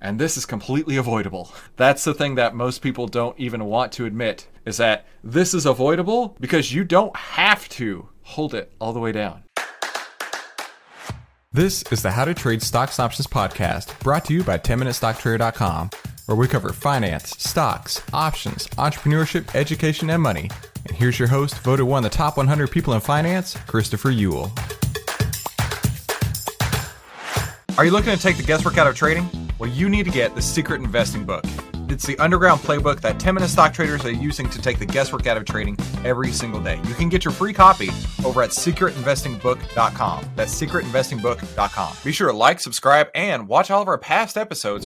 And this is completely avoidable. That's the thing that most people don't even want to admit is that this is avoidable because you don't have to hold it all the way down. This is the How to Trade Stocks and Options podcast brought to you by 10MinuteStockTrader.com, where we cover finance, stocks, options, entrepreneurship, education, and money. And here's your host, voted one of the top 100 people in finance, Christopher Uhl. Are you looking to take the guesswork out of trading? Well, you need to get the Secret Investing Book. It's the underground playbook that 10 minute stock traders are using to take the guesswork out of trading every single day. You can get your free copy over at secretinvestingbook.com. That's secretinvestingbook.com. Be sure to like, subscribe, and watch all of our past episodes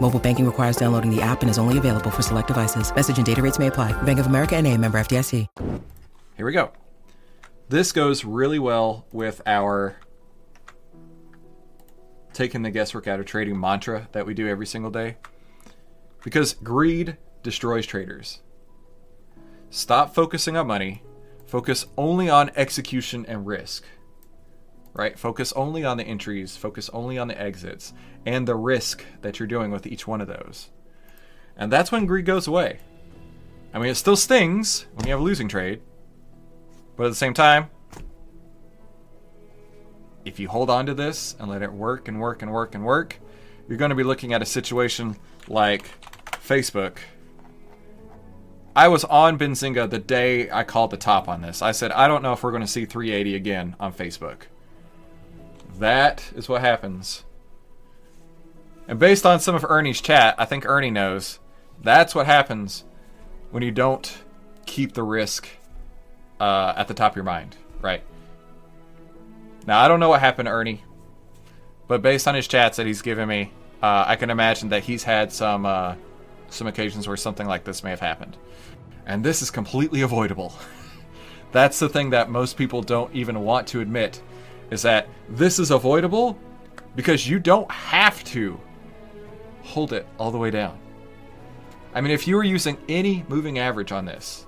Mobile banking requires downloading the app and is only available for select devices. Message and data rates may apply. Bank of America and a member FDIC. Here we go. This goes really well with our taking the guesswork out of trading mantra that we do every single day. Because greed destroys traders. Stop focusing on money, focus only on execution and risk. Right? Focus only on the entries, focus only on the exits, and the risk that you're doing with each one of those. And that's when greed goes away. I mean, it still stings when you have a losing trade, but at the same time, if you hold on to this and let it work and work and work and work, you're going to be looking at a situation like Facebook. I was on Benzinga the day I called the top on this. I said, I don't know if we're going to see 380 again on Facebook. That is what happens. And based on some of Ernie's chat, I think Ernie knows that's what happens when you don't keep the risk uh, at the top of your mind, right? Now, I don't know what happened to Ernie, but based on his chats that he's given me, uh, I can imagine that he's had some uh, some occasions where something like this may have happened, and this is completely avoidable. That's the thing that most people don't even want to admit, is that this is avoidable because you don't have to hold it all the way down. I mean, if you were using any moving average on this,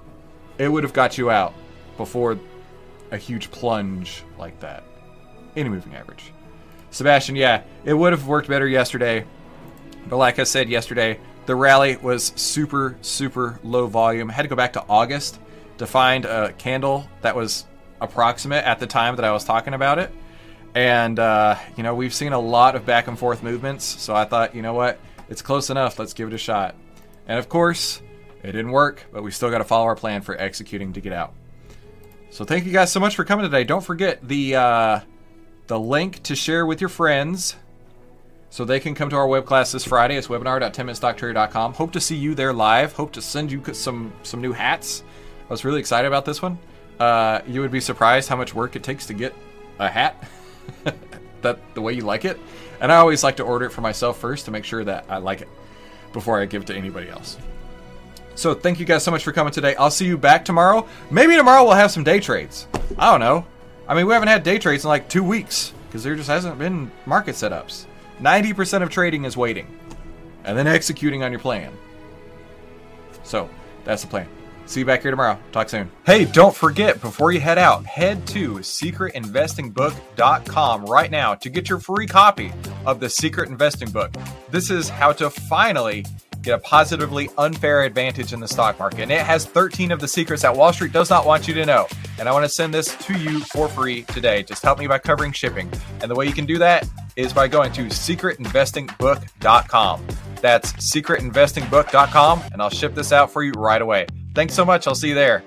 it would have got you out before a huge plunge like that. Any moving average. Sebastian, yeah, it would have worked better yesterday. But like I said yesterday, the rally was super, super low volume. I had to go back to August to find a candle that was approximate at the time that I was talking about it. And, uh, you know, we've seen a lot of back and forth movements. So I thought, you know what? It's close enough. Let's give it a shot. And of course, it didn't work, but we still got to follow our plan for executing to get out. So thank you guys so much for coming today. Don't forget the uh, the link to share with your friends so they can come to our web class this Friday. It's webinar.10minutestocktrader.com. Hope to see you there live. Hope to send you some some new hats. I was really excited about this one. Uh, you would be surprised how much work it takes to get a hat that the way you like it. And I always like to order it for myself first to make sure that I like it before I give it to anybody else. So thank you guys so much for coming today. I'll see you back tomorrow. Maybe tomorrow we'll have some day trades. I don't know. I mean, we haven't had day trades in like two weeks because there just hasn't been market setups. 90% of trading is waiting and then executing on your plan. So that's the plan. See you back here tomorrow. Talk soon. Hey, don't forget, before you head out, head to secretinvestingbook.com right now to get your free copy of the Secret Investing Book. This is how to finally get a positively unfair advantage in the stock market. And it has 13 of the secrets that Wall Street does not want you to know. And I want to send this to you for free today. Just help me by covering shipping. And the way you can do that is by going to secretinvestingbook.com. That's secretinvestingbook.com, and I'll ship this out for you right away. Thanks so much. I'll see you there.